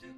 Thank you.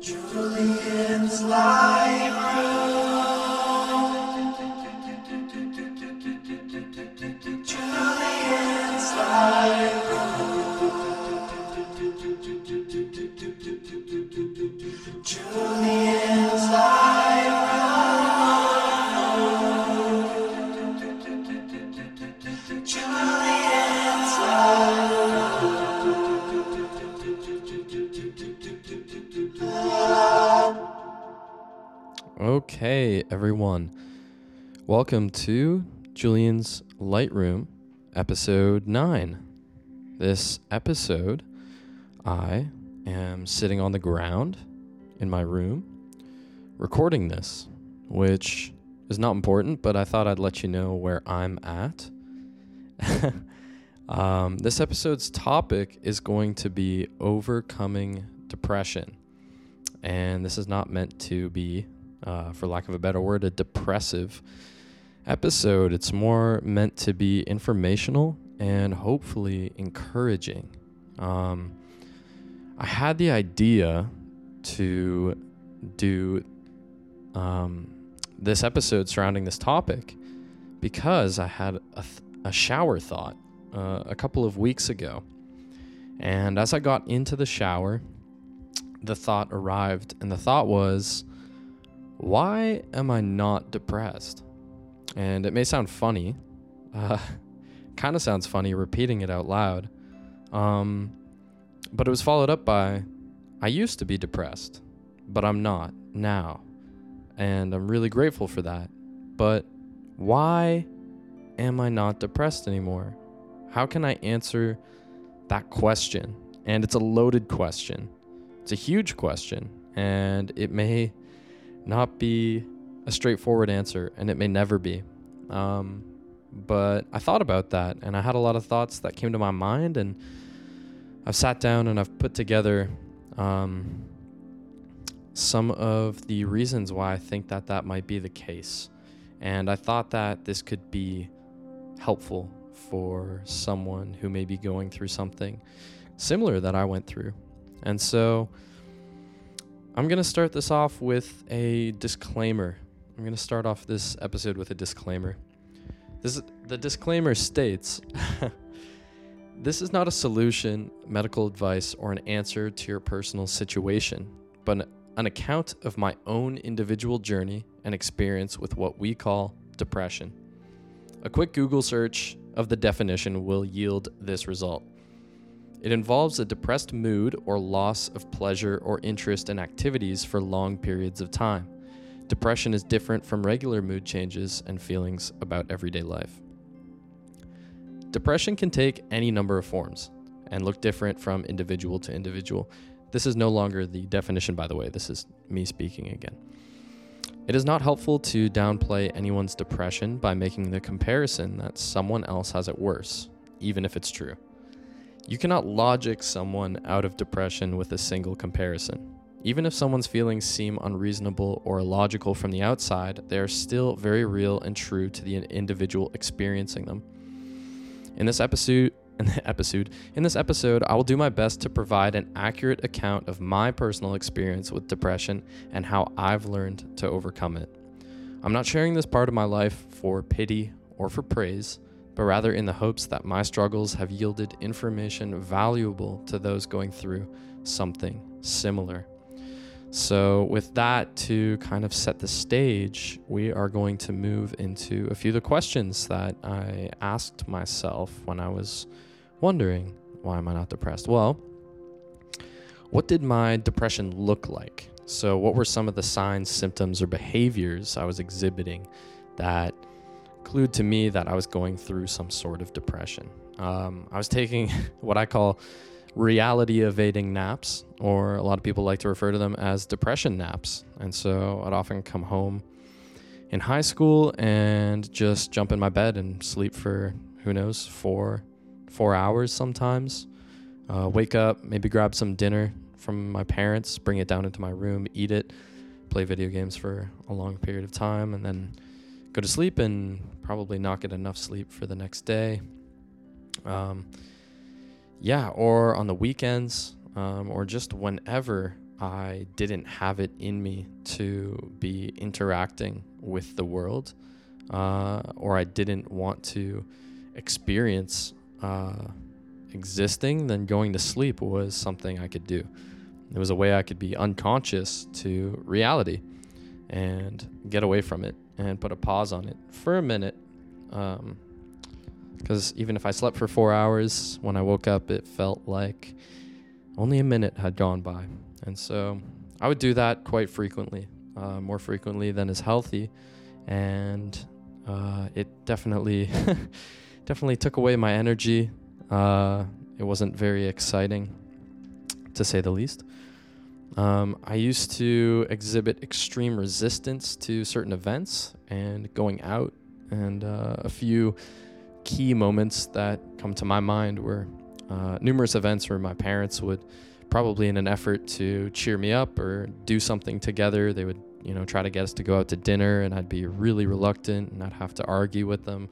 Julian's Light Room. Everyone. Welcome to Julian's Light Room, episode 9. This episode, I am sitting on the ground in my room recording this, which is not important, but I thought I'd let you know where I'm at. um, this episode's topic is going to be overcoming depression. And this is not meant to be uh, for lack of a better word, a depressive episode. It's more meant to be informational and hopefully encouraging. Um, I had the idea to do um, this episode surrounding this topic because I had a, th- a shower thought uh, a couple of weeks ago. And as I got into the shower, the thought arrived, and the thought was, why am I not depressed? And it may sound funny, uh, kind of sounds funny repeating it out loud, um, but it was followed up by, I used to be depressed, but I'm not now. And I'm really grateful for that. But why am I not depressed anymore? How can I answer that question? And it's a loaded question. It's a huge question, and it may not be a straightforward answer, and it may never be. Um, but I thought about that, and I had a lot of thoughts that came to my mind, and I've sat down and I've put together um, some of the reasons why I think that that might be the case. And I thought that this could be helpful for someone who may be going through something similar that I went through. And so I'm going to start this off with a disclaimer. I'm going to start off this episode with a disclaimer. This the disclaimer states This is not a solution, medical advice, or an answer to your personal situation, but an account of my own individual journey and experience with what we call depression. A quick Google search of the definition will yield this result. It involves a depressed mood or loss of pleasure or interest in activities for long periods of time. Depression is different from regular mood changes and feelings about everyday life. Depression can take any number of forms and look different from individual to individual. This is no longer the definition, by the way, this is me speaking again. It is not helpful to downplay anyone's depression by making the comparison that someone else has it worse, even if it's true. You cannot logic someone out of depression with a single comparison. Even if someone's feelings seem unreasonable or illogical from the outside, they are still very real and true to the individual experiencing them. In this episode, in the episode, in this episode, I will do my best to provide an accurate account of my personal experience with depression and how I've learned to overcome it. I'm not sharing this part of my life for pity or for praise, but rather in the hopes that my struggles have yielded information valuable to those going through something similar. So, with that to kind of set the stage, we are going to move into a few of the questions that I asked myself when I was wondering why am I not depressed? Well, what did my depression look like? So, what were some of the signs, symptoms, or behaviors I was exhibiting that clued to me that I was going through some sort of depression? Um, I was taking what I call reality evading naps, or a lot of people like to refer to them as depression naps. And so, I'd often come home in high school and just jump in my bed and sleep for who knows four four hours sometimes uh, wake up maybe grab some dinner from my parents bring it down into my room eat it play video games for a long period of time and then go to sleep and probably not get enough sleep for the next day um, yeah or on the weekends um, or just whenever i didn't have it in me to be interacting with the world uh, or i didn't want to experience uh, existing, then going to sleep was something I could do. It was a way I could be unconscious to reality and get away from it and put a pause on it for a minute. Because um, even if I slept for four hours, when I woke up, it felt like only a minute had gone by. And so I would do that quite frequently, uh, more frequently than is healthy. And uh, it definitely definitely took away my energy. Uh, it wasn't very exciting, to say the least. Um, I used to exhibit extreme resistance to certain events and going out, and uh, a few key moments that come to my mind were uh, numerous events where my parents would probably in an effort to cheer me up or do something together they would you know try to get us to go out to dinner and i'd be really reluctant and i'd have to argue with them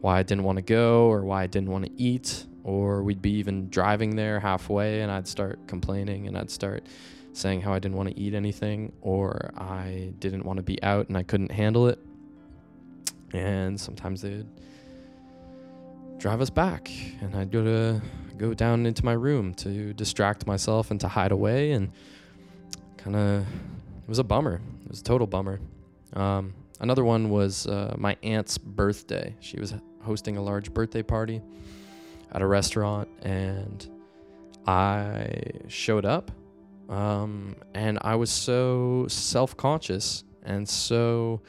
why I didn't want to go or why I didn't want to eat. Or we'd be even driving there halfway and I'd start complaining and I'd start saying how I didn't want to eat anything or I didn't want to be out and I couldn't handle it. And sometimes they'd drive us back and I'd go to go down into my room to distract myself and to hide away and kind of it was a bummer. It was a total bummer. Um, another one was uh, my aunt's birthday. She was hosting a large birthday party at a restaurant, and I showed up, um, and I was so self conscious and so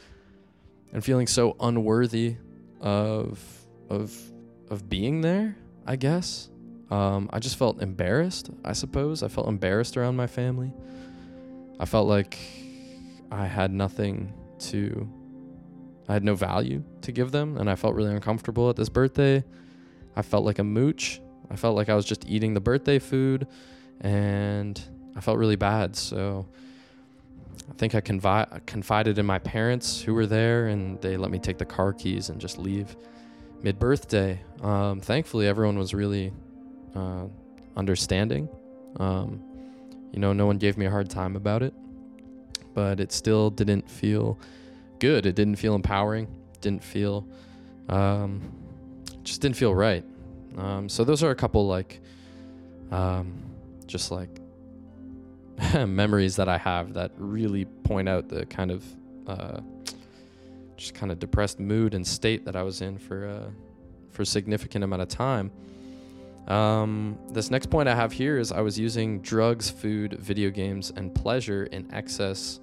and feeling so unworthy of of of being there. I guess um, I just felt embarrassed. I suppose I felt embarrassed around my family. I felt like I had nothing to I had no value to give them, and I felt really uncomfortable at this birthday. I felt like a mooch. I felt like I was just eating the birthday food, and I felt really bad. So I think I confi- confided in my parents who were there, and they let me take the car keys and just leave mid birthday. Um, thankfully, everyone was really uh, understanding. Um, you know, no one gave me a hard time about it, but it still didn't feel good. It didn't feel empowering. Didn't feel, um, just didn't feel right. Um, so those are a couple like, um, just like memories that I have that really point out the kind of, uh, just kind of depressed mood and state that I was in for uh, for a significant amount of time. Um, this next point I have here is I was using drugs, food, video games, and pleasure in excess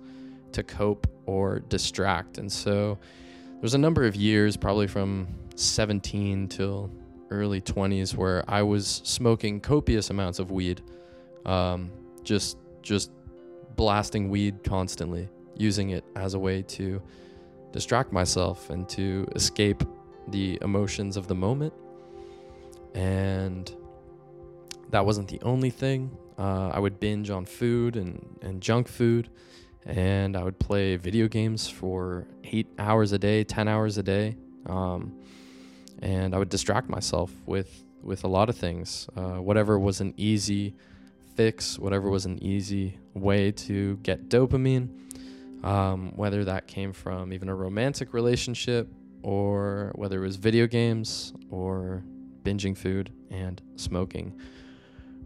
to cope or distract. And so there's a number of years, probably from 17 till early 20s, where I was smoking copious amounts of weed, um, just just blasting weed constantly, using it as a way to distract myself and to escape the emotions of the moment. And that wasn't the only thing. Uh, I would binge on food and, and junk food and I would play video games for eight hours a day, 10 hours a day. Um, and I would distract myself with, with a lot of things. Uh, whatever was an easy fix, whatever was an easy way to get dopamine, um, whether that came from even a romantic relationship or whether it was video games or binging food and smoking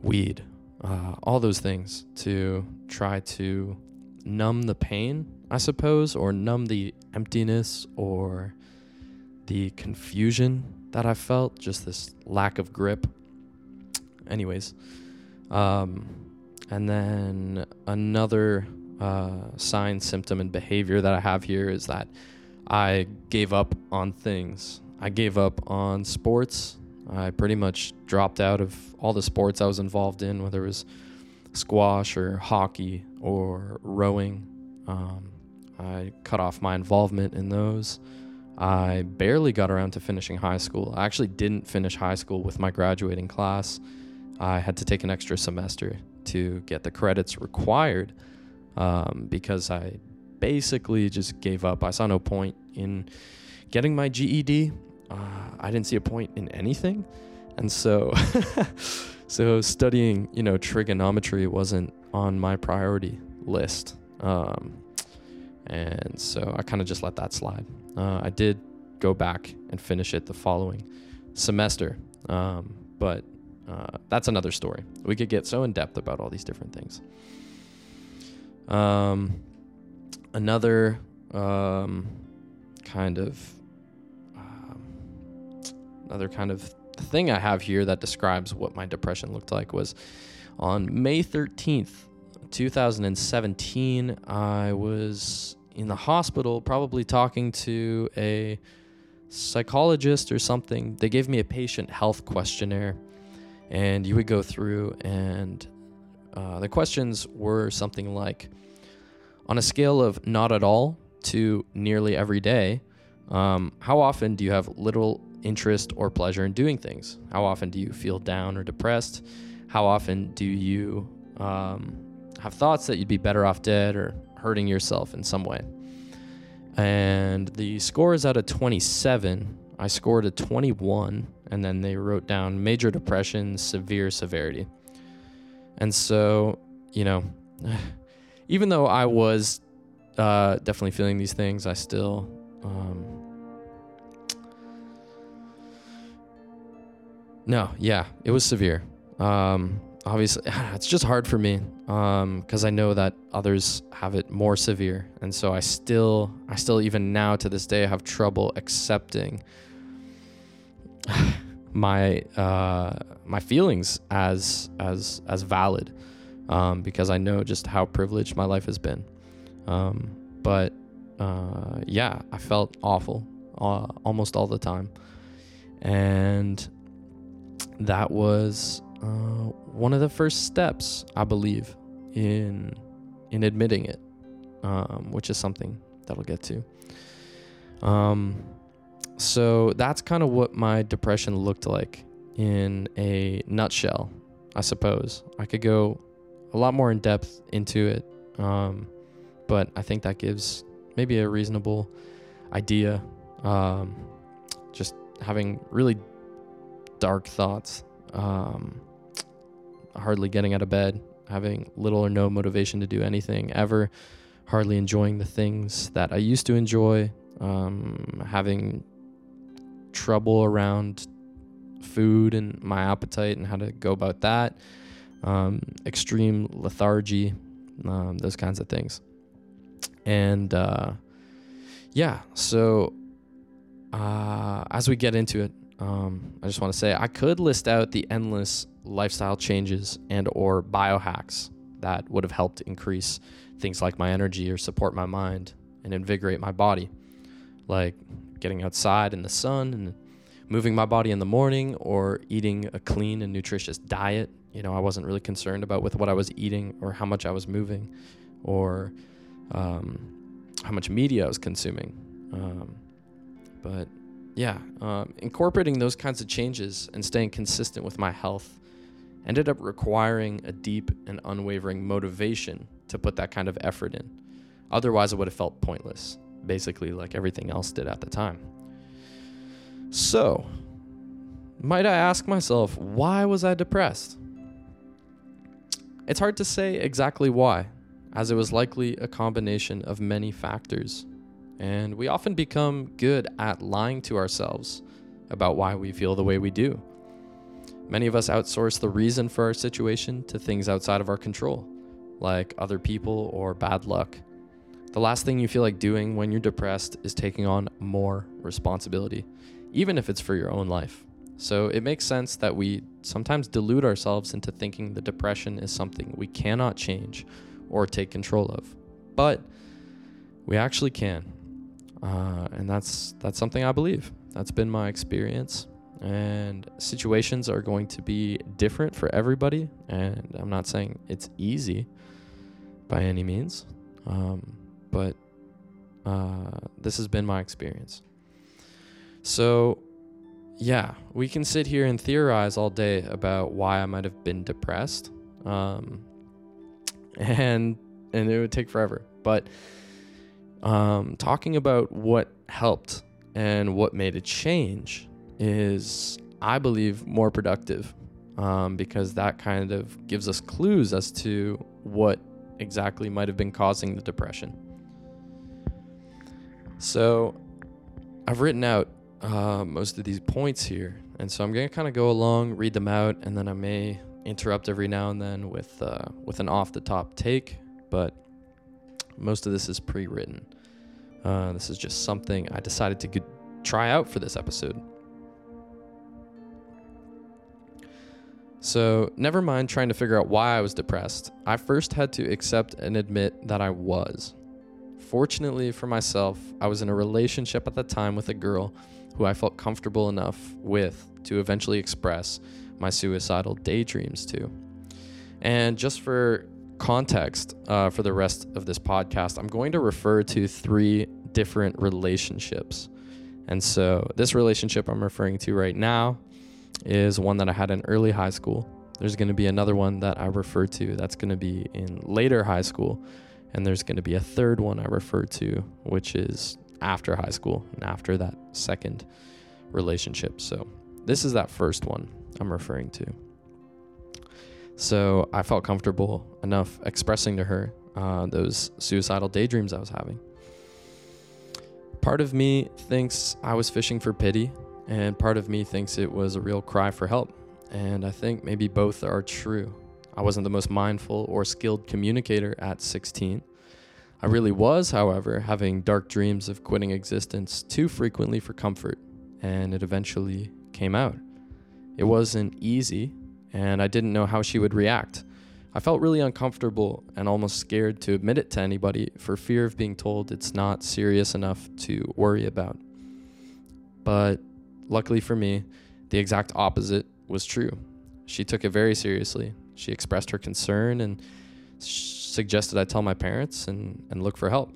weed. Uh, all those things to try to numb the pain, I suppose, or numb the emptiness or the confusion that I felt, just this lack of grip. Anyways, um, and then another uh, sign, symptom, and behavior that I have here is that I gave up on things. I gave up on sports. I pretty much dropped out of all the sports I was involved in, whether it was squash or hockey or rowing. Um, I cut off my involvement in those. I barely got around to finishing high school. I actually didn't finish high school with my graduating class. I had to take an extra semester to get the credits required um, because I basically just gave up. I saw no point in getting my GED. Uh, I didn't see a point in anything, and so so studying you know trigonometry wasn't on my priority list. Um, and so I kind of just let that slide. Uh, I did go back and finish it the following semester, um, but uh, that's another story. We could get so in depth about all these different things. Um, another um, kind of um, another kind of thing I have here that describes what my depression looked like was on May 13th, 2017. I was in the hospital, probably talking to a psychologist or something. They gave me a patient health questionnaire, and you would go through, and uh, the questions were something like on a scale of not at all to nearly every day, um, how often do you have little interest or pleasure in doing things? How often do you feel down or depressed? How often do you um, have thoughts that you'd be better off dead or hurting yourself in some way? And the score is out of 27. I scored a 21, and then they wrote down major depression, severe severity. And so, you know, even though I was uh, definitely feeling these things, I still. Um, no, yeah, it was severe. Um, obviously, it's just hard for me because I know that others have it more severe, and so I still, I still even now to this day have trouble accepting my uh, my feelings as as as valid um, because I know just how privileged my life has been. Um, but uh, yeah, I felt awful uh, almost all the time, and that was uh, one of the first steps, I believe, in in admitting it, um, which is something that I'll get to. Um, so that's kind of what my depression looked like in a nutshell, I suppose. I could go a lot more in depth into it. Um, but I think that gives maybe a reasonable idea. Um, just having really dark thoughts, um, hardly getting out of bed, having little or no motivation to do anything ever, hardly enjoying the things that I used to enjoy, um, having trouble around food and my appetite and how to go about that um, extreme lethargy, um, those kinds of things. And uh, yeah, so uh, as we get into it, um, I just want to say I could list out the endless lifestyle changes and or biohacks that would have helped increase things like my energy or support my mind and invigorate my body, like getting outside in the sun and moving my body in the morning or eating a clean and nutritious diet you know, I wasn't really concerned about with what I was eating or how much I was moving or um, how much media I was consuming. Um, but yeah, um, incorporating those kinds of changes and staying consistent with my health ended up requiring a deep and unwavering motivation to put that kind of effort in. Otherwise, it would have felt pointless, basically, like everything else did at the time. So, might I ask myself, why was I depressed? It's hard to say exactly why, as it was likely a combination of many factors, and we often become good at lying to ourselves about why we feel the way we do. Many of us outsource the reason for our situation to things outside of our control, like other people or bad luck. The last thing you feel like doing when you're depressed is taking on more responsibility, even if it's for your own life. So it makes sense that we sometimes delude ourselves into thinking the depression is something we cannot change or take control of. But we actually can. Uh, and that's that's something I believe. That's been my experience. And situations are going to be different for everybody. And I'm not saying it's easy by any means, um, but uh, this has been my experience. So, yeah, we can sit here and theorize all day about why I might have been depressed, um, and and it would take forever. But um, talking about what helped and what made a change is, I believe, more productive um, because that kind of gives us clues as to what exactly might have been causing the depression. So, I've written out uh, most of these points here, and so I'm gonna kind of go along, read them out, and then I may interrupt every now and then with uh, with an off the top take, but most of this is pre-written. Uh, this is just something I decided to g- try out for this episode. So, never mind trying to figure out why I was depressed. I first had to accept and admit that I was. Fortunately for myself, I was in a relationship at the time with a girl who I felt comfortable enough with to eventually express my suicidal daydreams to. And just for context uh, for the rest of this podcast, I'm going to refer to three different relationships. And so, this relationship I'm referring to right now is one that I had in early high school. There's going to be another one that I refer to that's going to be in later high school. And there's going to be a third one I refer to, which is after high school and after that second relationship. So, this is that first one I'm referring to. So, I felt comfortable enough expressing to her uh, those suicidal daydreams I was having. Part of me thinks I was fishing for pity, and part of me thinks it was a real cry for help. And I think maybe both are true. I wasn't the most mindful or skilled communicator at 16. I really was, however, having dark dreams of quitting existence too frequently for comfort, and it eventually came out. It wasn't easy, and I didn't know how she would react. I felt really uncomfortable and almost scared to admit it to anybody for fear of being told it's not serious enough to worry about. But luckily for me, the exact opposite was true. She took it very seriously. She expressed her concern and suggested I tell my parents and, and look for help.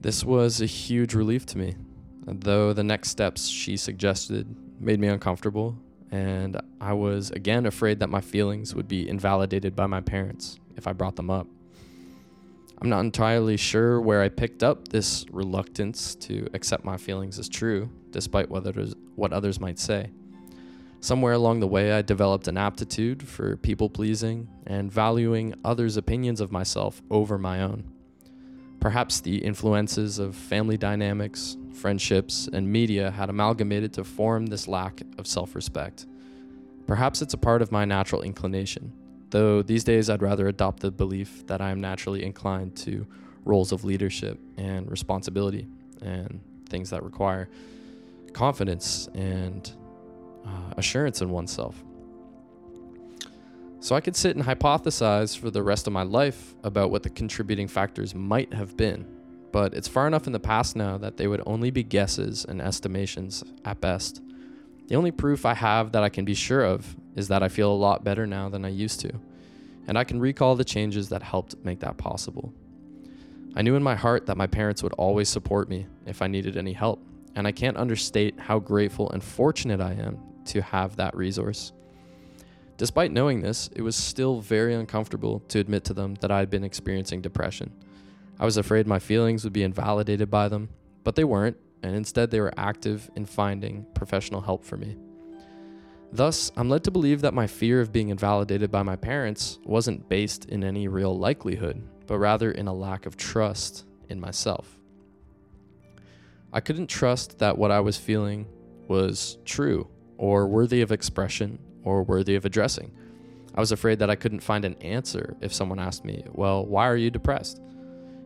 This was a huge relief to me, though the next steps she suggested made me uncomfortable and I was again afraid that my feelings would be invalidated by my parents if I brought them up. I'm not entirely sure where I picked up this reluctance to accept my feelings as true, despite what others, what others might say. Somewhere along the way, I developed an aptitude for people pleasing and valuing others' opinions of myself over my own. Perhaps the influences of family dynamics, friendships, and media had amalgamated to form this lack of self respect. Perhaps it's a part of my natural inclination, though these days I'd rather adopt the belief that I am naturally inclined to roles of leadership and responsibility and things that require confidence and uh, assurance in oneself. So I could sit and hypothesize for the rest of my life about what the contributing factors might have been, but it's far enough in the past now that they would only be guesses and estimations at best. The only proof I have that I can be sure of is that I feel a lot better now than I used to, and I can recall the changes that helped make that possible. I knew in my heart that my parents would always support me if I needed any help, and I can't understate how grateful and fortunate I am to have that resource. Despite knowing this, it was still very uncomfortable to admit to them that I had been experiencing depression. I was afraid my feelings would be invalidated by them, but they weren't, and instead they were active in finding professional help for me. Thus, I'm led to believe that my fear of being invalidated by my parents wasn't based in any real likelihood, but rather in a lack of trust in myself. I couldn't trust that what I was feeling was true or worthy of expression or worthy of addressing. I was afraid that I couldn't find an answer if someone asked me, Well, why are you depressed?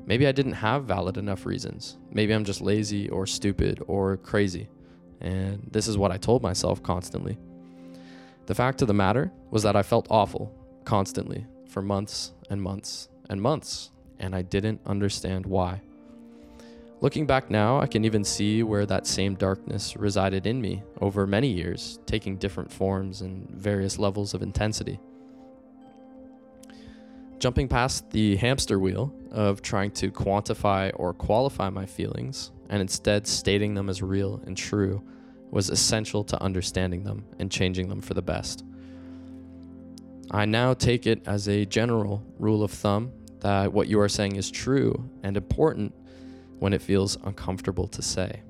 Maybe I didn't have valid enough reasons. Maybe I'm just lazy or stupid or crazy. And this is what I told myself constantly. The fact of the matter was that I felt awful constantly for months and months and months, and I didn't understand why. Looking back now, I can even see where that same darkness resided in me over many years, taking different forms and various levels of intensity. Jumping past the hamster wheel of trying to quantify or qualify my feelings and instead stating them as real and true was essential to understanding them and changing them for the best. I now take it as a general rule of thumb that what you are saying is true and important when it feels uncomfortable to say.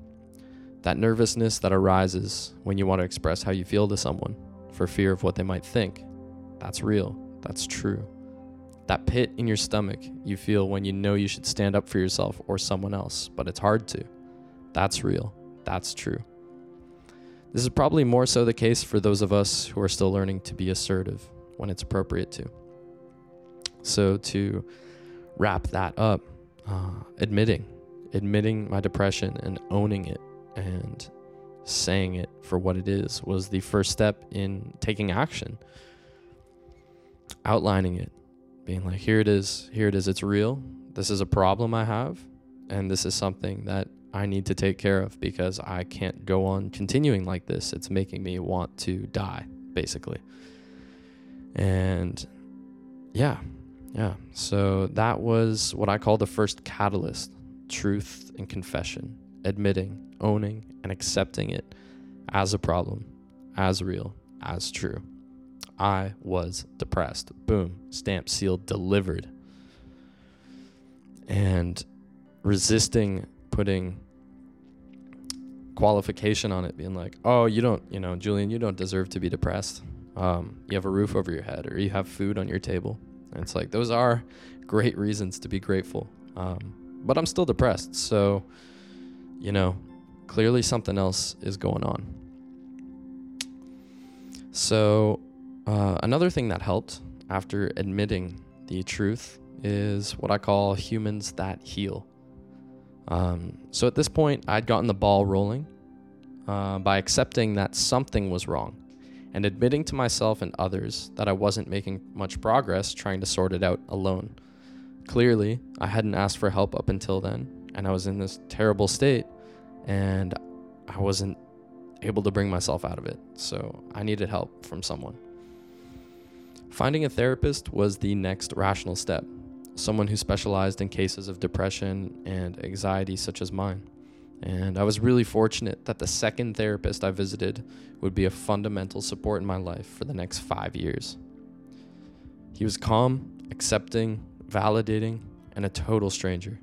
That nervousness that arises when you want to express how you feel to someone for fear of what they might think, that's real, that's true. That pit in your stomach you feel when you know you should stand up for yourself or someone else, but it's hard to, that's real, that's true. This is probably more so the case for those of us who are still learning to be assertive when it's appropriate to. So, to wrap that up, uh, admitting, admitting my depression and owning it and saying it for what it is was the first step in taking action. Outlining it, being like, here it is, here it is, it's real. This is a problem I have, and this is something that I need to take care of because I can't go on continuing like this. It's making me want to die, basically. And yeah, yeah. So that was what I call the first catalyst truth and confession, admitting, owning, and accepting it as a problem, as real, as true. I was depressed. Boom, stamp, sealed, delivered. And resisting putting qualification on it, being like, oh, you don't, you know, Julian, you don't deserve to be depressed. Um, you have a roof over your head or you have food on your table. And it's like, those are great reasons to be grateful. Um, but I'm still depressed. So, you know, clearly something else is going on. So, uh, another thing that helped after admitting the truth is what I call humans that heal. Um, so at this point, I'd gotten the ball rolling uh, by accepting that something was wrong and admitting to myself and others that I wasn't making much progress trying to sort it out alone. Clearly, I hadn't asked for help up until then, and I was in this terrible state, and I wasn't able to bring myself out of it. So I needed help from someone. Finding a therapist was the next rational step someone who specialized in cases of depression and anxiety, such as mine. And I was really fortunate that the second therapist I visited would be a fundamental support in my life for the next five years. He was calm, accepting, validating, and a total stranger.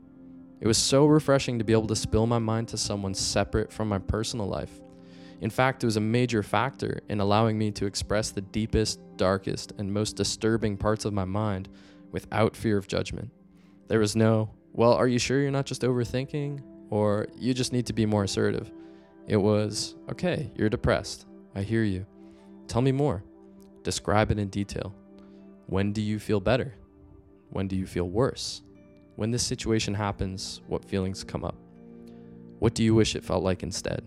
It was so refreshing to be able to spill my mind to someone separate from my personal life. In fact, it was a major factor in allowing me to express the deepest, darkest, and most disturbing parts of my mind without fear of judgment. There was no, well, are you sure you're not just overthinking? Or you just need to be more assertive. It was, okay, you're depressed. I hear you. Tell me more. Describe it in detail. When do you feel better? When do you feel worse? When this situation happens, what feelings come up? What do you wish it felt like instead?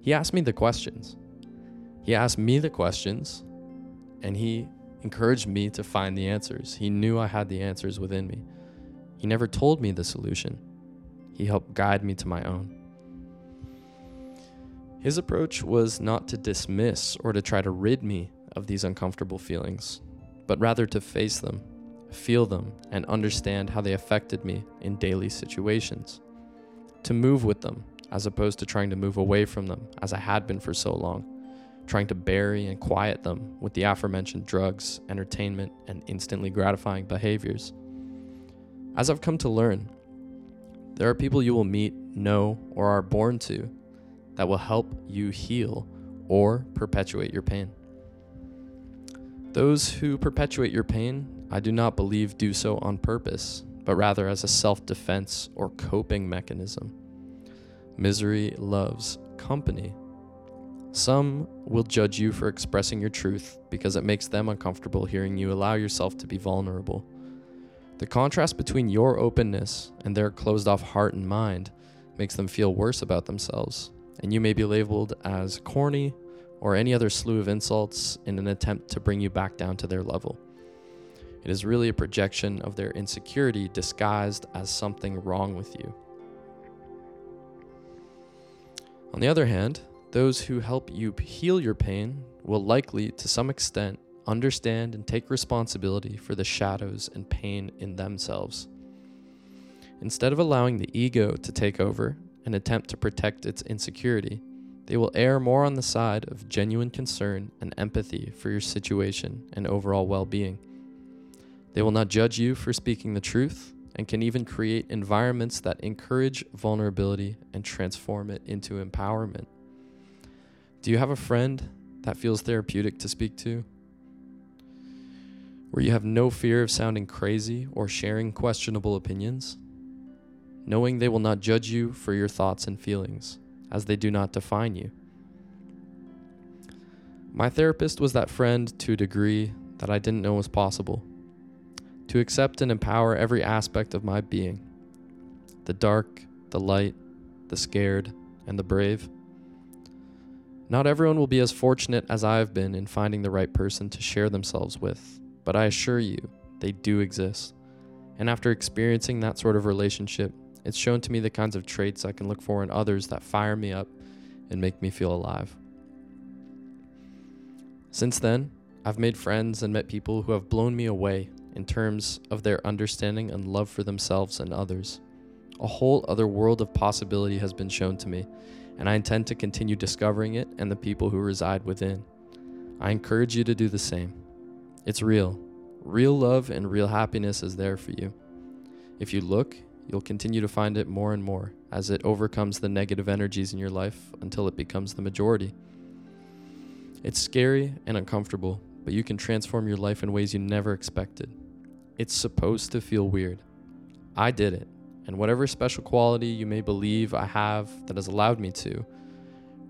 He asked me the questions. He asked me the questions, and he encouraged me to find the answers. He knew I had the answers within me. He never told me the solution, he helped guide me to my own. His approach was not to dismiss or to try to rid me of these uncomfortable feelings, but rather to face them, feel them, and understand how they affected me in daily situations. To move with them, as opposed to trying to move away from them, as I had been for so long trying to bury and quiet them with the aforementioned drugs, entertainment, and instantly gratifying behaviors. As I've come to learn, there are people you will meet, know, or are born to that will help you heal or perpetuate your pain. Those who perpetuate your pain, I do not believe do so on purpose, but rather as a self defense or coping mechanism. Misery loves company Some will judge you for expressing your truth because it makes them uncomfortable hearing you allow yourself to be vulnerable. The contrast between your openness and their closed off heart and mind makes them feel worse about themselves, and you may be labeled as corny or any other slew of insults in an attempt to bring you back down to their level. It is really a projection of their insecurity disguised as something wrong with you. On the other hand, those who help you heal your pain will likely, to some extent, understand and take responsibility for the shadows and pain in themselves. Instead of allowing the ego to take over and attempt to protect its insecurity, they will err more on the side of genuine concern and empathy for your situation and overall well being. They will not judge you for speaking the truth and can even create environments that encourage vulnerability and transform it into empowerment. Do you have a friend that feels therapeutic to speak to? Where you have no fear of sounding crazy or sharing questionable opinions? Knowing they will not judge you for your thoughts and feelings, as they do not define you. My therapist was that friend to a degree that I didn't know was possible to accept and empower every aspect of my being the dark, the light, the scared, and the brave. Not everyone will be as fortunate as I have been in finding the right person to share themselves with, but I assure you, they do exist. And after experiencing that sort of relationship, it's shown to me the kinds of traits I can look for in others that fire me up and make me feel alive. Since then, I've made friends and met people who have blown me away in terms of their understanding and love for themselves and others. A whole other world of possibility has been shown to me, and I intend to continue discovering it and the people who reside within. I encourage you to do the same. It's real. Real love and real happiness is there for you. If you look, you'll continue to find it more and more as it overcomes the negative energies in your life until it becomes the majority. It's scary and uncomfortable, but you can transform your life in ways you never expected. It's supposed to feel weird. I did it, and whatever special quality you may believe I have that has allowed me to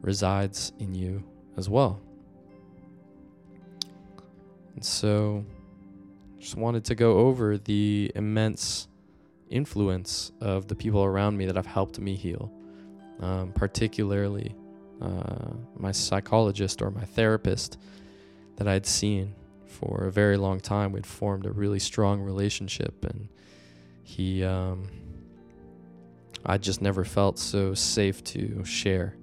resides in you as well. And so, just wanted to go over the immense influence of the people around me that have helped me heal, um, particularly uh, my psychologist or my therapist that I'd seen for a very long time. We'd formed a really strong relationship, and he, um, I just never felt so safe to share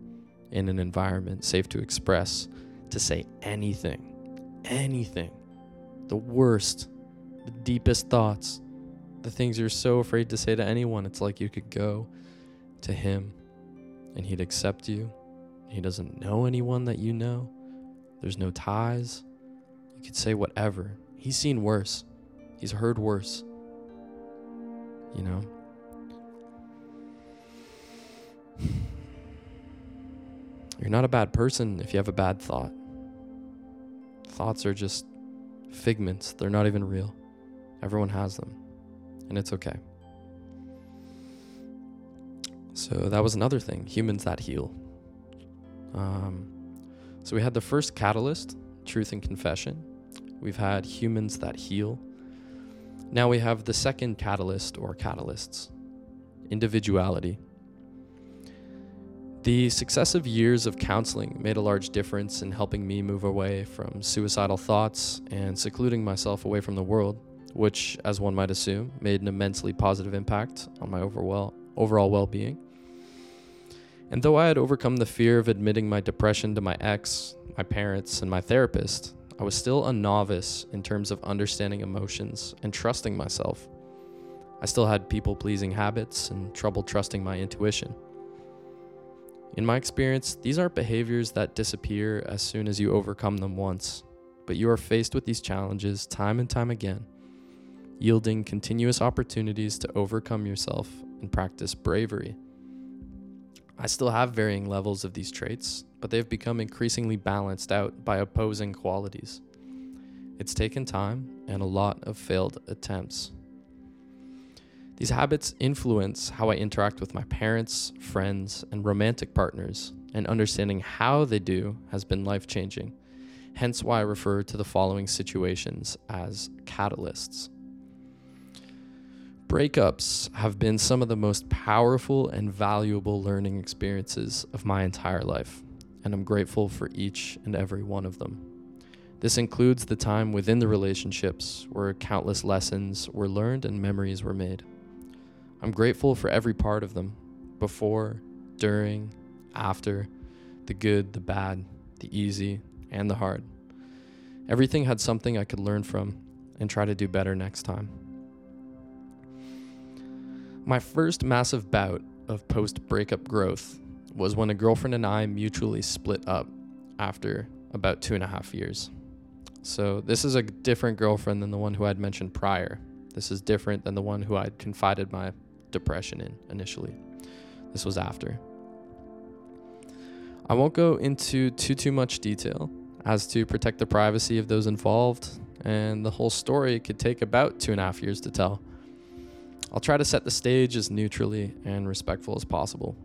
in an environment, safe to express, to say anything, anything, the worst, the deepest thoughts, the things you're so afraid to say to anyone. It's like you could go to him and he'd accept you. He doesn't know anyone that you know. There's no ties. You could say whatever. He's seen worse. He's heard worse. You know? You're not a bad person if you have a bad thought. Thoughts are just figments, they're not even real. Everyone has them, and it's okay. So that was another thing humans that heal. Um, so we had the first catalyst, truth and confession. We've had humans that heal. Now we have the second catalyst or catalysts individuality. The successive years of counseling made a large difference in helping me move away from suicidal thoughts and secluding myself away from the world, which, as one might assume, made an immensely positive impact on my overall, well being. And though I had overcome the fear of admitting my depression to my ex, my parents, and my therapist, I was still a novice in terms of understanding emotions and trusting myself. I still had people pleasing habits and trouble trusting my intuition. In my experience, these aren't behaviors that disappear as soon as you overcome them once, but you are faced with these challenges time and time again, yielding continuous opportunities to overcome yourself and practice bravery. I still have varying levels of these traits, but they've become increasingly balanced out by opposing qualities. It's taken time and a lot of failed attempts. These habits influence how I interact with my parents, friends, and romantic partners, and understanding how they do has been life changing. Hence, why I refer to the following situations as catalysts. Breakups have been some of the most powerful and valuable learning experiences of my entire life, and I'm grateful for each and every one of them. This includes the time within the relationships where countless lessons were learned and memories were made. I'm grateful for every part of them before, during, after, the good, the bad, the easy, and the hard. Everything had something I could learn from and try to do better next time. My first massive bout of post breakup growth was when a girlfriend and I mutually split up after about two and a half years. So, this is a different girlfriend than the one who I'd mentioned prior. This is different than the one who I'd confided my depression in initially. This was after. I won't go into too too much detail as to protect the privacy of those involved, and the whole story could take about two and a half years to tell. I'll try to set the stage as neutrally and respectful as possible.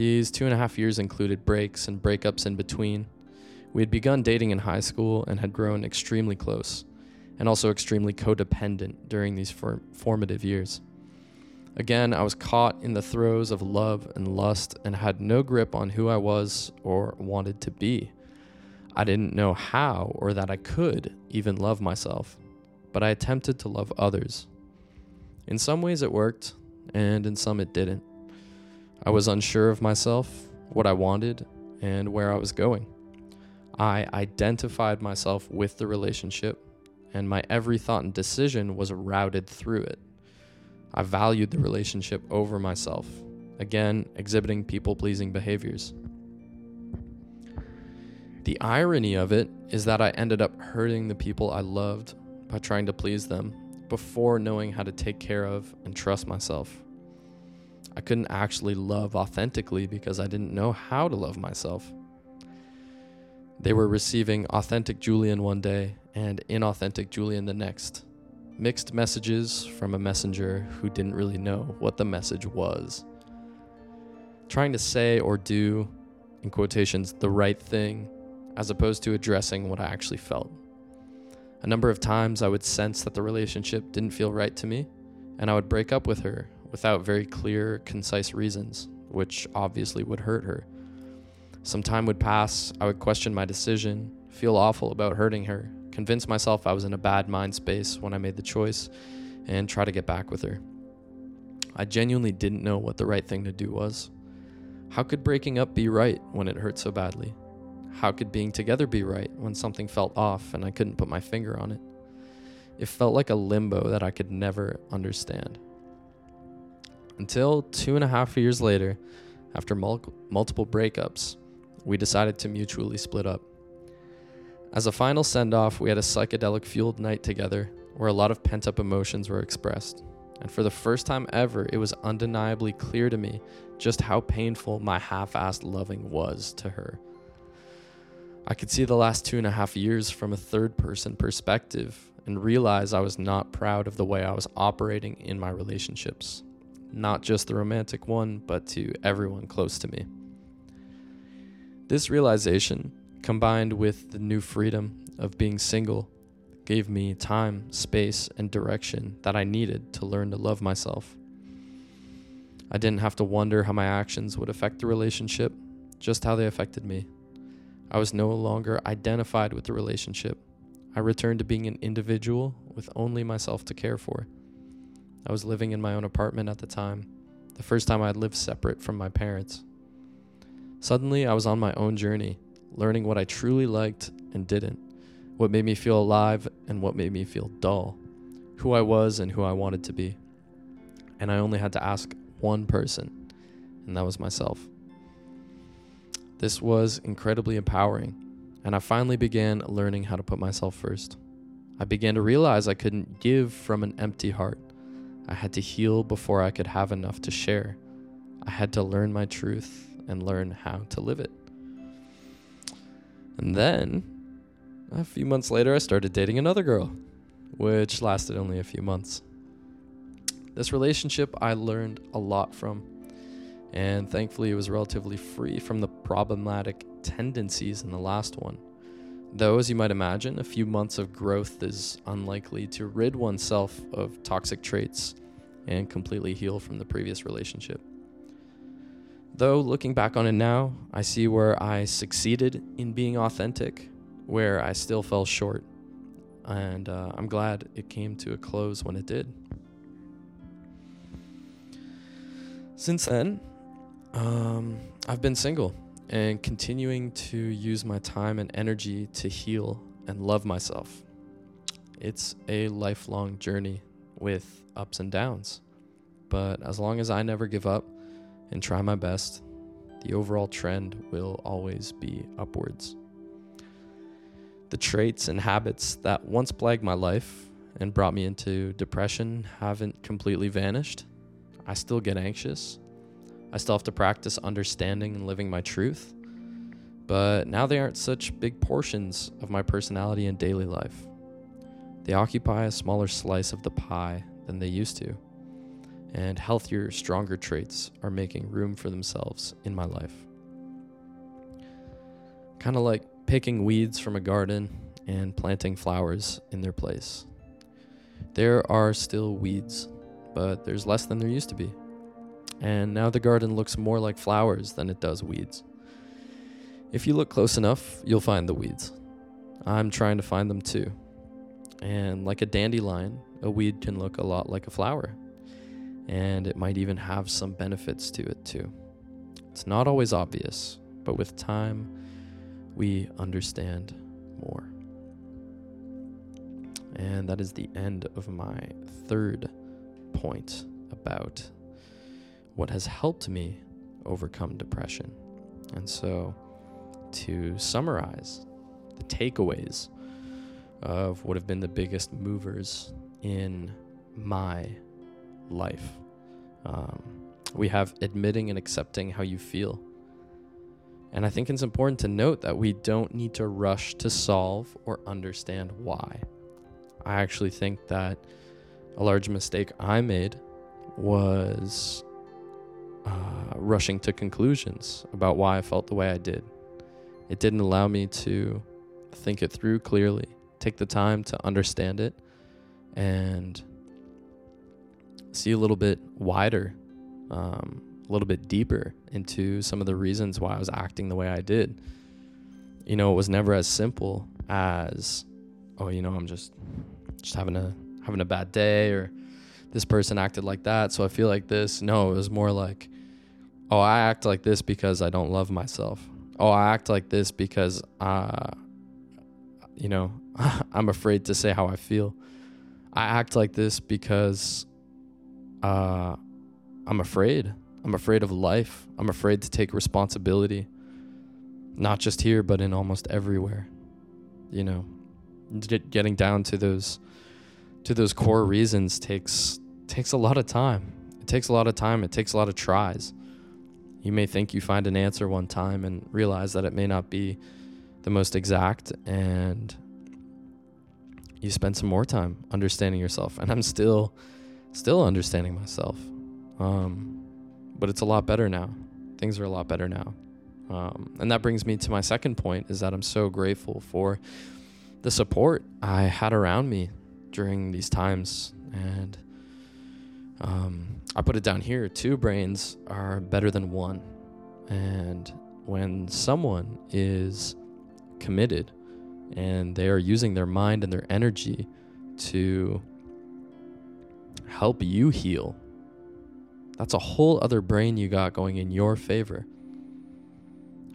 These two and a half years included breaks and breakups in between. We had begun dating in high school and had grown extremely close, and also extremely codependent during these for- formative years. Again, I was caught in the throes of love and lust and had no grip on who I was or wanted to be. I didn't know how or that I could even love myself, but I attempted to love others in some ways it worked, and in some it didn't. I was unsure of myself, what I wanted, and where I was going. I identified myself with the relationship, and my every thought and decision was routed through it. I valued the relationship over myself, again, exhibiting people pleasing behaviors. The irony of it is that I ended up hurting the people I loved by trying to please them before knowing how to take care of and trust myself. I couldn't actually love authentically because I didn't know how to love myself. They were receiving authentic Julian one day and inauthentic Julian the next. Mixed messages from a messenger who didn't really know what the message was. Trying to say or do, in quotations, the right thing, as opposed to addressing what I actually felt. A number of times I would sense that the relationship didn't feel right to me, and I would break up with her without very clear, concise reasons, which obviously would hurt her. Some time would pass, I would question my decision, feel awful about hurting her, convince myself I was in a bad mind space when I made the choice, and try to get back with her. I genuinely didn't know what the right thing to do was. How could breaking up be right when it hurt so badly? How could being together be right when something felt off and I couldn't put my finger on it? It felt like a limbo that I could never understand. Until two and a half years later, after mul- multiple breakups, we decided to mutually split up. As a final send off, we had a psychedelic fueled night together where a lot of pent up emotions were expressed. And for the first time ever, it was undeniably clear to me just how painful my half assed loving was to her. I could see the last two and a half years from a third person perspective and realize I was not proud of the way I was operating in my relationships. Not just the romantic one, but to everyone close to me. This realization, combined with the new freedom of being single, gave me time, space, and direction that I needed to learn to love myself. I didn't have to wonder how my actions would affect the relationship, just how they affected me. I was no longer identified with the relationship. I returned to being an individual with only myself to care for. I was living in my own apartment at the time, the first time I had lived separate from my parents. Suddenly, I was on my own journey, learning what I truly liked and didn't, what made me feel alive and what made me feel dull, who I was and who I wanted to be. And I only had to ask one person, and that was myself. This was incredibly empowering, and I finally began learning how to put myself first. I began to realize I couldn't give from an empty heart. I had to heal before I could have enough to share. I had to learn my truth and learn how to live it. And then, a few months later, I started dating another girl, which lasted only a few months. This relationship I learned a lot from. And thankfully, it was relatively free from the problematic tendencies in the last one. Though, as you might imagine, a few months of growth is unlikely to rid oneself of toxic traits and completely heal from the previous relationship. Though, looking back on it now, I see where I succeeded in being authentic, where I still fell short, and uh, I'm glad it came to a close when it did. Since then, um, I've been single and continuing to use my time and energy to heal and love myself. It's a lifelong journey with ups and downs, but as long as I never give up and try my best, the overall trend will always be upwards. The traits and habits that once plagued my life and brought me into depression haven't completely vanished. I still get anxious. I still have to practice understanding and living my truth. But now they aren't such big portions of my personality and daily life. They occupy a smaller slice of the pie than they used to. And healthier, stronger traits are making room for themselves in my life. Kind of like picking weeds from a garden and planting flowers in their place. There are still weeds, but there's less than there used to be. And now the garden looks more like flowers than it does weeds. If you look close enough, you'll find the weeds. I'm trying to find them too. And like a dandelion, a weed can look a lot like a flower. And it might even have some benefits to it too. It's not always obvious, but with time, we understand more. And that is the end of my third point about what has helped me overcome depression. And so, to summarize the takeaways of what have been the biggest movers in my life, um, we have admitting and accepting how you feel. And I think it's important to note that we don't need to rush to solve or understand why. I actually think that a large mistake I made was uh, rushing to conclusions about why I felt the way I did. It didn't allow me to think it through clearly, take the time to understand it, and see a little bit wider um, a little bit deeper into some of the reasons why I was acting the way I did. You know, it was never as simple as, oh, you know, I'm just just having a having a bad day or this person acted like that, so I feel like this. No, it was more like, oh, I act like this because I don't love myself. Oh, I act like this because uh you know, I'm afraid to say how I feel. I act like this because uh I'm afraid. I'm afraid of life. I'm afraid to take responsibility. Not just here, but in almost everywhere. You know, getting down to those to those core reasons takes takes a lot of time. It takes a lot of time. It takes a lot of tries. You may think you find an answer one time and realize that it may not be the most exact and you spend some more time understanding yourself and I'm still still understanding myself. Um, but it's a lot better now. Things are a lot better now. Um, and that brings me to my second point is that I'm so grateful for the support I had around me during these times. And um, I put it down here two brains are better than one. And when someone is committed and they are using their mind and their energy to help you heal that's a whole other brain you got going in your favor,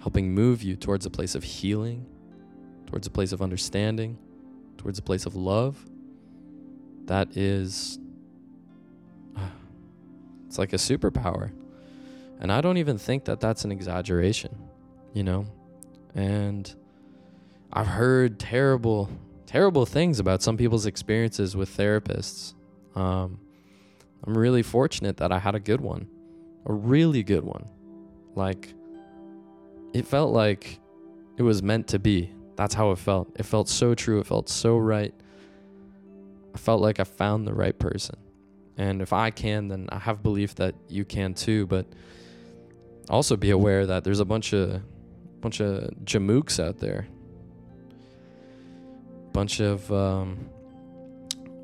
helping move you towards a place of healing, towards a place of understanding, towards a place of love. That is, it's like a superpower. And I don't even think that that's an exaggeration, you know? And I've heard terrible, terrible things about some people's experiences with therapists. Um, I'm really fortunate that I had a good one, a really good one. Like, it felt like it was meant to be. That's how it felt. It felt so true. It felt so right. I felt like I found the right person. And if I can, then I have belief that you can too. But also be aware that there's a bunch of bunch of jamooks out there. Bunch of um,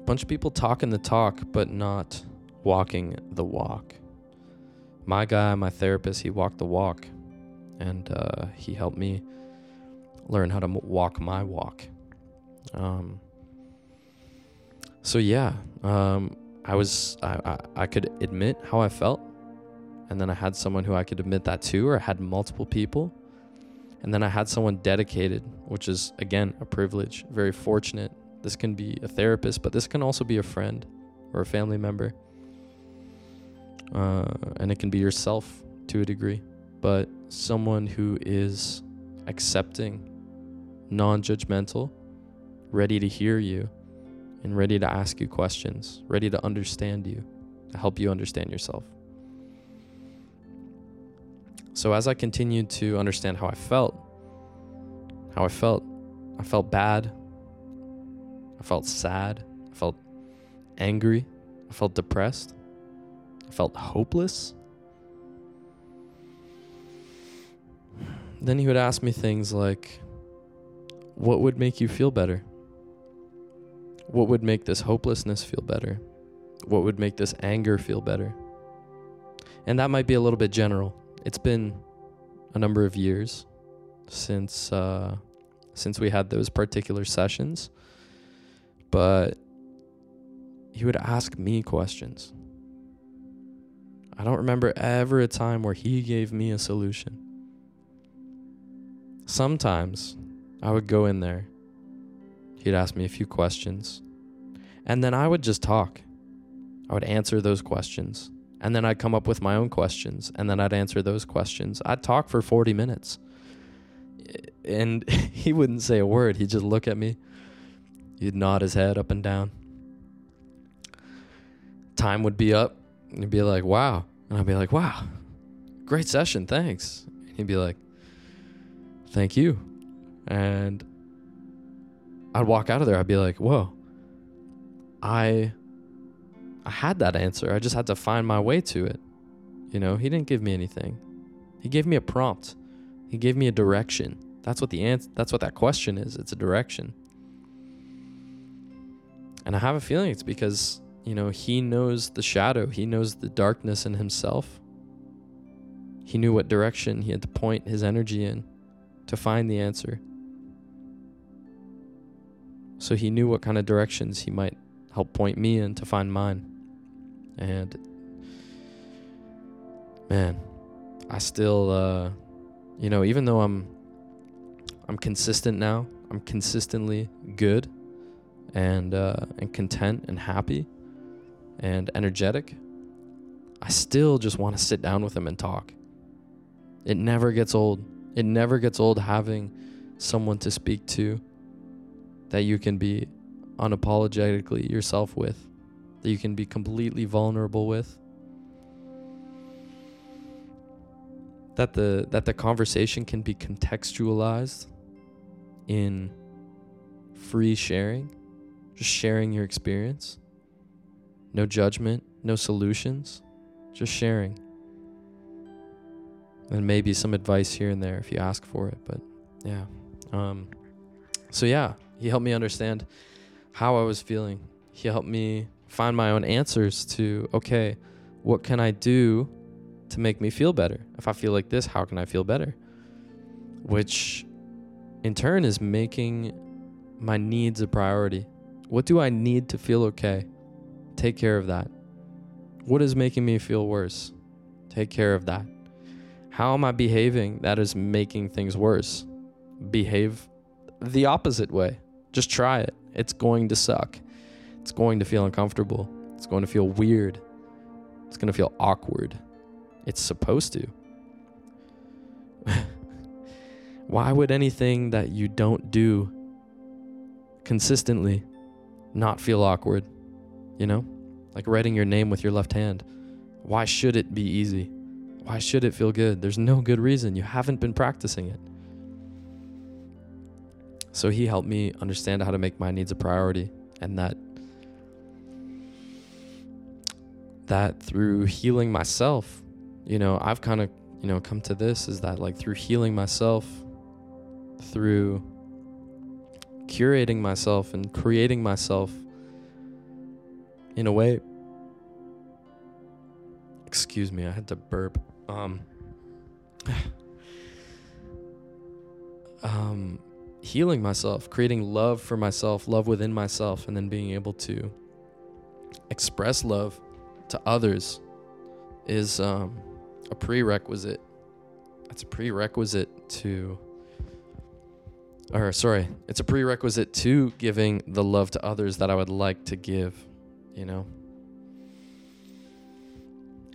bunch of people talking the talk but not walking the walk. My guy, my therapist, he walked the walk, and uh, he helped me learn how to m- walk my walk. Um, so yeah, um, I was I, I I could admit how I felt, and then I had someone who I could admit that to, or I had multiple people, and then I had someone dedicated, which is again a privilege, very fortunate. This can be a therapist, but this can also be a friend or a family member, uh, and it can be yourself to a degree, but someone who is accepting, non-judgmental, ready to hear you and ready to ask you questions, ready to understand you, to help you understand yourself. So, as I continued to understand how I felt, how I felt, I felt bad, I felt sad, I felt angry, I felt depressed, I felt hopeless. Then he would ask me things like, What would make you feel better? What would make this hopelessness feel better? What would make this anger feel better? And that might be a little bit general. It's been a number of years since uh, since we had those particular sessions, but he would ask me questions. I don't remember ever a time where he gave me a solution. Sometimes I would go in there He'd ask me a few questions. And then I would just talk. I would answer those questions. And then I'd come up with my own questions. And then I'd answer those questions. I'd talk for 40 minutes. And he wouldn't say a word. He'd just look at me. He'd nod his head up and down. Time would be up. And he'd be like, wow. And I'd be like, wow, great session. Thanks. And he'd be like, thank you. And I'd walk out of there. I'd be like, whoa, I, I had that answer. I just had to find my way to it. You know, he didn't give me anything. He gave me a prompt. He gave me a direction. That's what the answer. That's what that question is. It's a direction. And I have a feeling it's because you know he knows the shadow. He knows the darkness in himself. He knew what direction he had to point his energy in to find the answer. So he knew what kind of directions he might help point me in to find mine. And man, I still uh you know, even though I'm I'm consistent now, I'm consistently good and uh and content and happy and energetic. I still just want to sit down with him and talk. It never gets old. It never gets old having someone to speak to that you can be unapologetically yourself with, that you can be completely vulnerable with. That the that the conversation can be contextualized in free sharing, just sharing your experience. No judgment, no solutions, just sharing. And maybe some advice here and there if you ask for it, but yeah. Um so yeah, he helped me understand how I was feeling. He helped me find my own answers to, okay, what can I do to make me feel better? If I feel like this, how can I feel better? Which in turn is making my needs a priority. What do I need to feel okay? Take care of that. What is making me feel worse? Take care of that. How am I behaving that is making things worse? Behave the opposite way. Just try it. It's going to suck. It's going to feel uncomfortable. It's going to feel weird. It's going to feel awkward. It's supposed to. Why would anything that you don't do consistently not feel awkward? You know? Like writing your name with your left hand. Why should it be easy? Why should it feel good? There's no good reason. You haven't been practicing it. So he helped me understand how to make my needs a priority and that that through healing myself, you know, I've kind of you know, come to this is that like through healing myself, through curating myself and creating myself in a way excuse me, I had to burp. Um um healing myself, creating love for myself, love within myself and then being able to express love to others is um a prerequisite. It's a prerequisite to or sorry, it's a prerequisite to giving the love to others that I would like to give, you know.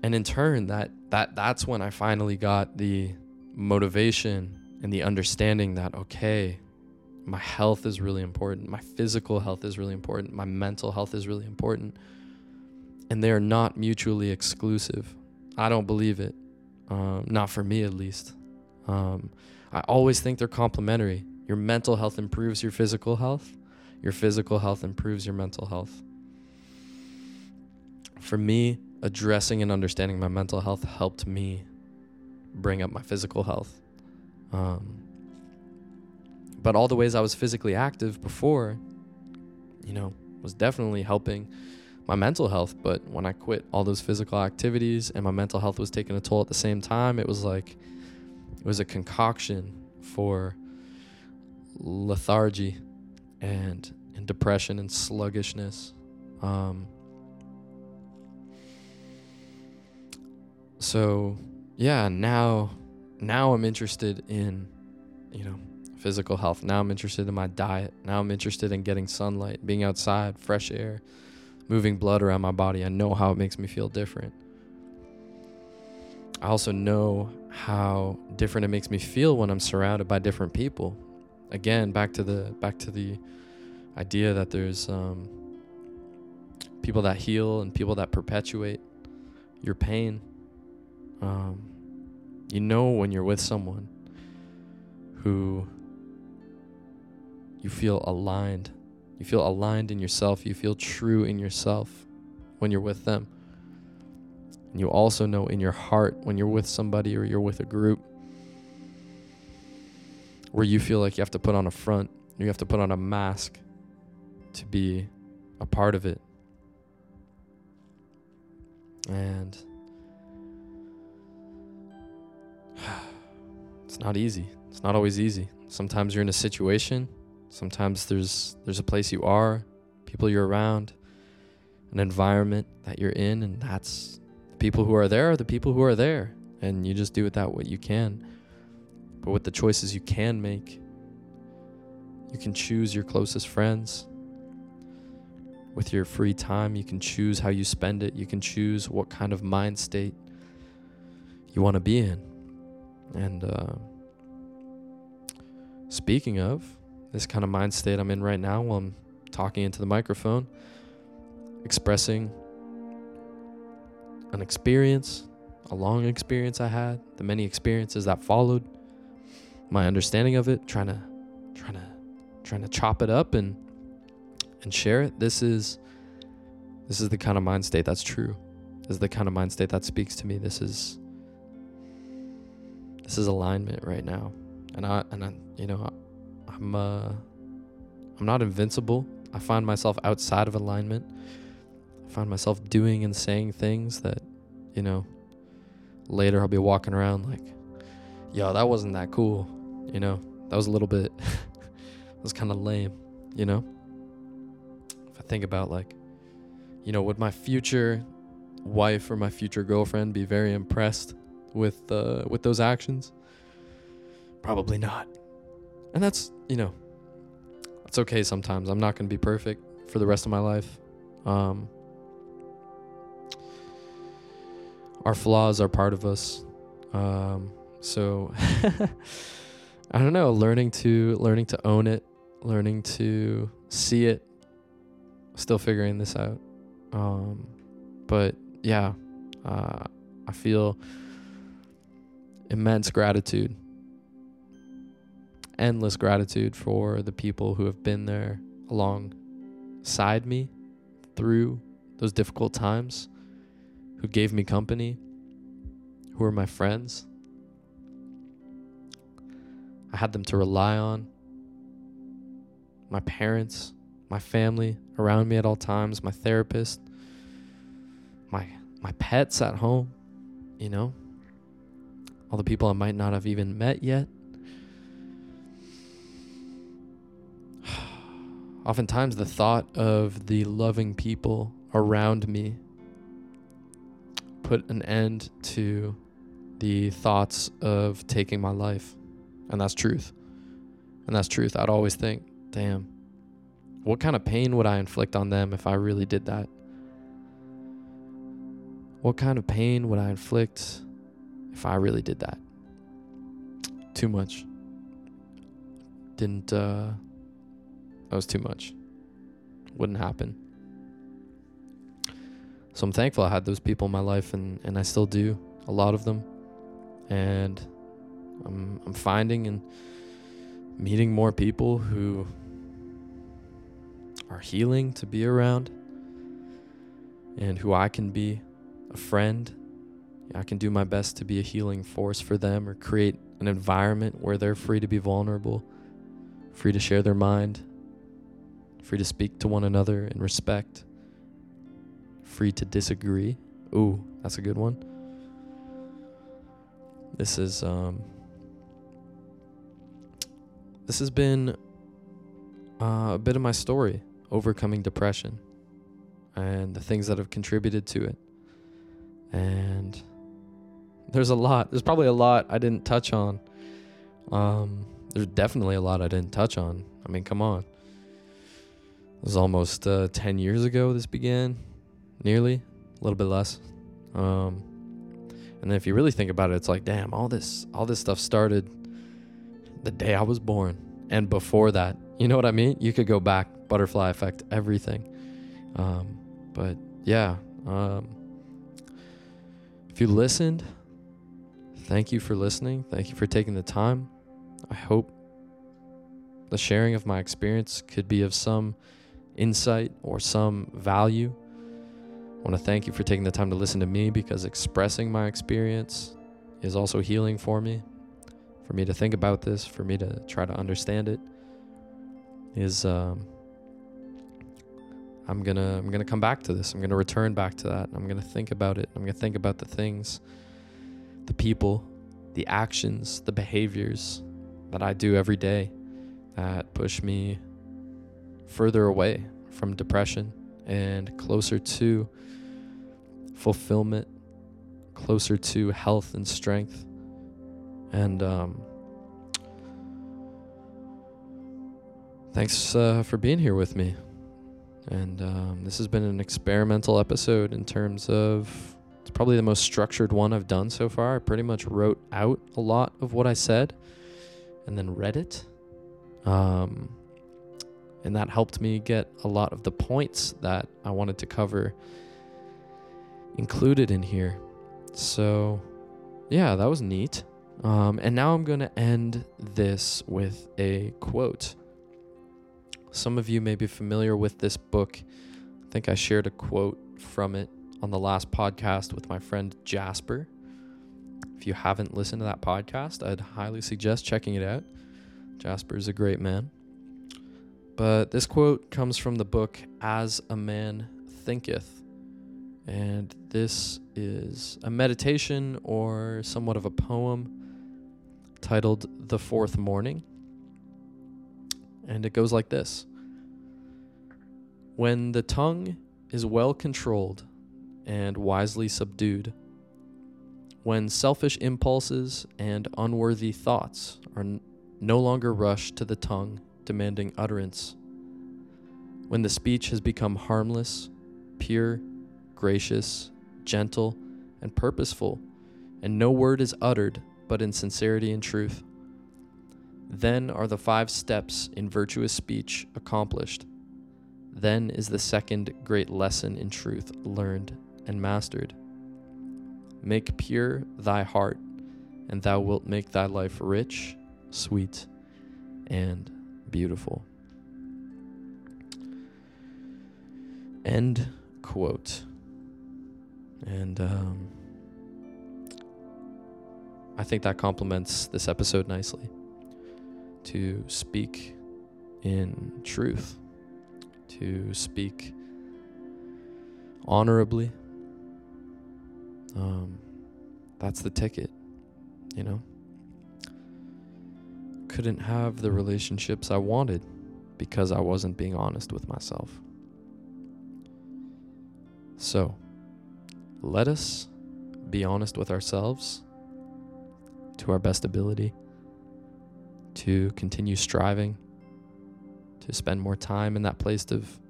And in turn, that that that's when I finally got the motivation and the understanding that okay, my health is really important, my physical health is really important, my mental health is really important, and they are not mutually exclusive. I don't believe it, um, not for me at least. Um, I always think they're complementary. Your mental health improves your physical health. Your physical health improves your mental health. For me, addressing and understanding my mental health helped me bring up my physical health. Um, but all the ways I was physically active before, you know, was definitely helping my mental health. But when I quit all those physical activities and my mental health was taking a toll at the same time, it was like, it was a concoction for lethargy and, and depression and sluggishness. Um, so yeah, now now I'm interested in, you know, physical health. Now I'm interested in my diet. Now I'm interested in getting sunlight, being outside, fresh air, moving blood around my body. I know how it makes me feel different. I also know how different it makes me feel when I'm surrounded by different people. Again, back to the back to the idea that there's um, people that heal and people that perpetuate your pain. Um, you know when you're with someone who you feel aligned. You feel aligned in yourself. You feel true in yourself when you're with them. And you also know in your heart when you're with somebody or you're with a group where you feel like you have to put on a front, you have to put on a mask to be a part of it. And it's not easy. It's not always easy. Sometimes you're in a situation, sometimes there's there's a place you are, people you're around, an environment that you're in and that's the people who are there are the people who are there and you just do with that what you can. But with the choices you can make, you can choose your closest friends. With your free time, you can choose how you spend it. You can choose what kind of mind state you want to be in. And uh, speaking of this kind of mind state I'm in right now while I'm talking into the microphone, expressing an experience, a long experience I had, the many experiences that followed, my understanding of it, trying to trying to trying to chop it up and and share it. This is this is the kind of mind state that's true. This is the kind of mind state that speaks to me. This is this is alignment right now. And I and I you know, I'm uh I'm not invincible. I find myself outside of alignment. I find myself doing and saying things that, you know, later I'll be walking around like, yo, that wasn't that cool. You know, that was a little bit, that was kind of lame, you know? If I think about like, you know, would my future wife or my future girlfriend be very impressed with uh, with those actions? Probably not. And that's, you know, it's okay sometimes. I'm not going to be perfect for the rest of my life. Um, our flaws are part of us. Um, so I don't know, learning to learning to own it, learning to see it. Still figuring this out. Um, but yeah, uh, I feel immense gratitude, endless gratitude for the people who have been there alongside me through those difficult times, who gave me company, who are my friends, I had them to rely on. My parents, my family around me at all times, my therapist, my my pets at home, you know, all the people I might not have even met yet. Oftentimes, the thought of the loving people around me put an end to the thoughts of taking my life. And that's truth. And that's truth. I'd always think, damn, what kind of pain would I inflict on them if I really did that? What kind of pain would I inflict if I really did that? Too much. Didn't, uh, that was too much. Wouldn't happen. So I'm thankful I had those people in my life and, and I still do, a lot of them. And I'm I'm finding and meeting more people who are healing to be around and who I can be a friend. I can do my best to be a healing force for them or create an environment where they're free to be vulnerable, free to share their mind, free to speak to one another in respect, free to disagree. Ooh, that's a good one. This is um this has been uh, a bit of my story overcoming depression and the things that have contributed to it. And there's a lot. There's probably a lot I didn't touch on. Um, there's definitely a lot I didn't touch on. I mean, come on. Was almost uh, 10 years ago this began, nearly, a little bit less. Um, and then if you really think about it, it's like, damn, all this all this stuff started the day I was born and before that. You know what I mean? You could go back, butterfly effect, everything. Um, but yeah, um, if you listened, thank you for listening. Thank you for taking the time. I hope the sharing of my experience could be of some insight or some value. I want to thank you for taking the time to listen to me because expressing my experience is also healing for me for me to think about this, for me to try to understand it, is um, I'm gonna I'm gonna come back to this. I'm gonna return back to that. I'm gonna think about it. I'm gonna think about the things, the people, the actions, the behaviors that I do every day that push me further away from depression and closer to fulfillment, closer to health and strength and um, thanks uh, for being here with me. And um, this has been an experimental episode in terms of it's probably the most structured one I've done so far. I pretty much wrote out a lot of what I said and then read it. Um, and that helped me get a lot of the points that I wanted to cover included in here. So, yeah, that was neat. Um, and now I'm going to end this with a quote. Some of you may be familiar with this book. I think I shared a quote from it on the last podcast with my friend Jasper. If you haven't listened to that podcast, I'd highly suggest checking it out. Jasper is a great man. But this quote comes from the book As a Man Thinketh. And this is a meditation or somewhat of a poem titled The Fourth Morning. And it goes like this When the tongue is well controlled and wisely subdued, when selfish impulses and unworthy thoughts are no longer rushed to the tongue demanding utterance, when the speech has become harmless, pure, gracious, gentle, and purposeful, and no word is uttered but in sincerity and truth. Then are the five steps in virtuous speech accomplished. Then is the second great lesson in truth learned and mastered. Make pure thy heart, and thou wilt make thy life rich, sweet, and beautiful. End quote. And um, I think that complements this episode nicely. to speak in truth, to speak honorably. Um, that's the ticket, you know? Couldn't have the relationships I wanted because I wasn't being honest with myself. So, let us be honest with ourselves to our best ability, to continue striving, to spend more time in that place of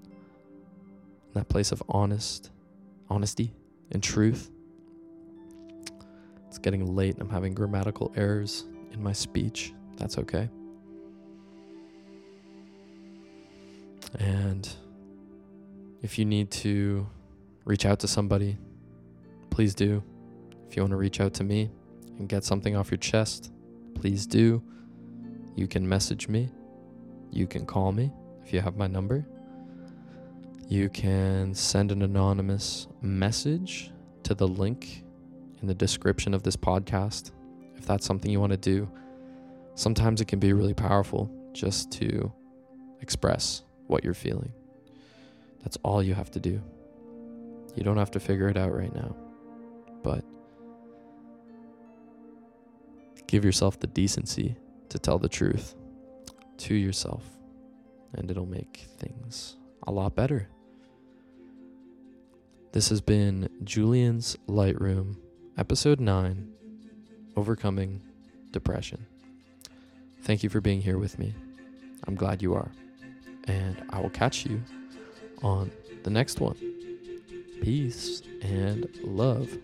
that place of honest honesty and truth. It's getting late. I'm having grammatical errors in my speech. That's okay. And if you need to reach out to somebody, please do. If you want to reach out to me and get something off your chest, please do. You can message me. You can call me if you have my number. You can send an anonymous message to the link in the description of this podcast if that's something you want to do. Sometimes it can be really powerful just to express what you're feeling. That's all you have to do. You don't have to figure it out right now. But give yourself the decency to tell the truth to yourself, and it'll make things a lot better. This has been Julian's Light Room, episode 9 Overcoming Depression. Thank you for being here with me. I'm glad you are. And I will catch you on the next one. Peace and love.